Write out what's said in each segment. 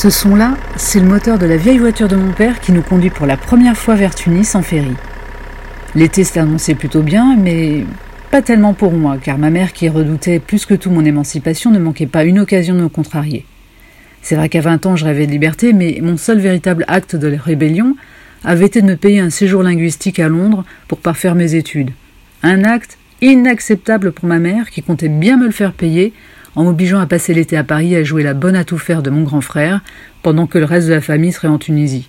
Ce son-là, c'est le moteur de la vieille voiture de mon père qui nous conduit pour la première fois vers Tunis en ferry. L'été s'annonçait plutôt bien, mais pas tellement pour moi, car ma mère, qui redoutait plus que tout mon émancipation, ne manquait pas une occasion de me contrarier. C'est vrai qu'à 20 ans, je rêvais de liberté, mais mon seul véritable acte de rébellion avait été de me payer un séjour linguistique à Londres pour parfaire mes études. Un acte inacceptable pour ma mère, qui comptait bien me le faire payer, en m'obligeant à passer l'été à Paris à jouer la bonne à tout faire de mon grand frère, pendant que le reste de la famille serait en Tunisie.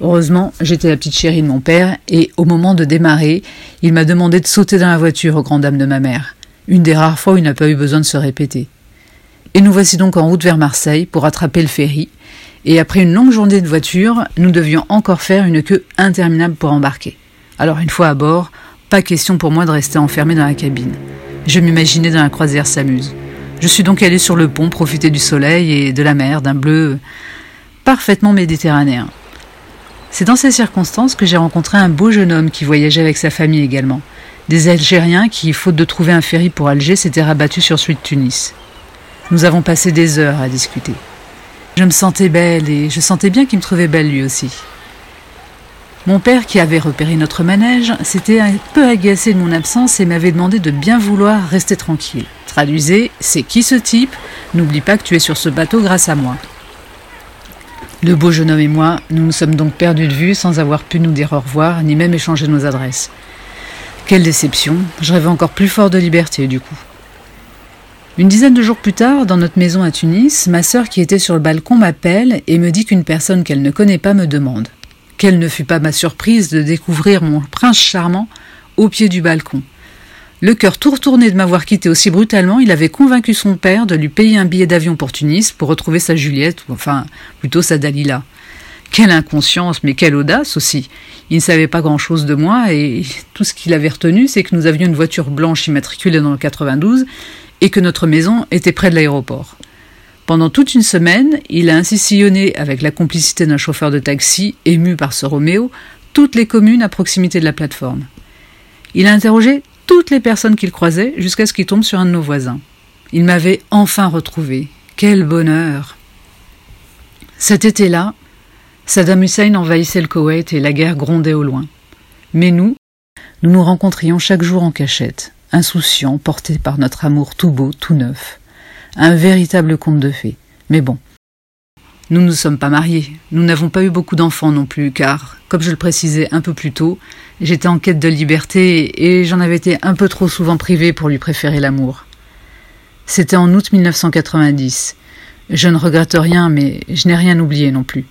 Heureusement, j'étais la petite chérie de mon père, et au moment de démarrer, il m'a demandé de sauter dans la voiture aux grandes dames de ma mère. Une des rares fois où il n'a pas eu besoin de se répéter. Et nous voici donc en route vers Marseille pour attraper le ferry, et après une longue journée de voiture, nous devions encore faire une queue interminable pour embarquer. Alors une fois à bord, pas question pour moi de rester enfermé dans la cabine. Je m'imaginais dans la croisière s'amuse. Je suis donc allé sur le pont profiter du soleil et de la mer, d'un bleu parfaitement méditerranéen. C'est dans ces circonstances que j'ai rencontré un beau jeune homme qui voyageait avec sa famille également. Des Algériens qui, faute de trouver un ferry pour Alger, s'étaient rabattus sur celui de Tunis. Nous avons passé des heures à discuter. Je me sentais belle et je sentais bien qu'il me trouvait belle lui aussi. Mon père, qui avait repéré notre manège, s'était un peu agacé de mon absence et m'avait demandé de bien vouloir rester tranquille. Traduisez, c'est qui ce type? N'oublie pas que tu es sur ce bateau grâce à moi. Le beau jeune homme et moi, nous nous sommes donc perdus de vue sans avoir pu nous dire au revoir, ni même échanger nos adresses. Quelle déception, je rêvais encore plus fort de liberté du coup. Une dizaine de jours plus tard, dans notre maison à Tunis, ma sœur qui était sur le balcon m'appelle et me dit qu'une personne qu'elle ne connaît pas me demande. Quelle ne fut pas ma surprise de découvrir mon prince charmant au pied du balcon. Le cœur tout retourné de m'avoir quitté aussi brutalement, il avait convaincu son père de lui payer un billet d'avion pour Tunis pour retrouver sa Juliette, ou enfin plutôt sa Dalila. Quelle inconscience, mais quelle audace aussi. Il ne savait pas grand-chose de moi et tout ce qu'il avait retenu, c'est que nous avions une voiture blanche immatriculée dans le 92 et que notre maison était près de l'aéroport. Pendant toute une semaine, il a ainsi sillonné, avec la complicité d'un chauffeur de taxi, ému par ce Roméo, toutes les communes à proximité de la plateforme. Il a interrogé toutes les personnes qu'il croisait jusqu'à ce qu'il tombe sur un de nos voisins. Il m'avait enfin retrouvé. Quel bonheur Cet été-là, Saddam Hussein envahissait le Koweït et la guerre grondait au loin. Mais nous, nous nous rencontrions chaque jour en cachette, insouciants, portés par notre amour tout beau, tout neuf. Un véritable conte de fées. Mais bon, nous ne sommes pas mariés. Nous n'avons pas eu beaucoup d'enfants non plus, car, comme je le précisais un peu plus tôt, j'étais en quête de liberté et j'en avais été un peu trop souvent privé pour lui préférer l'amour. C'était en août 1990. Je ne regrette rien, mais je n'ai rien oublié non plus.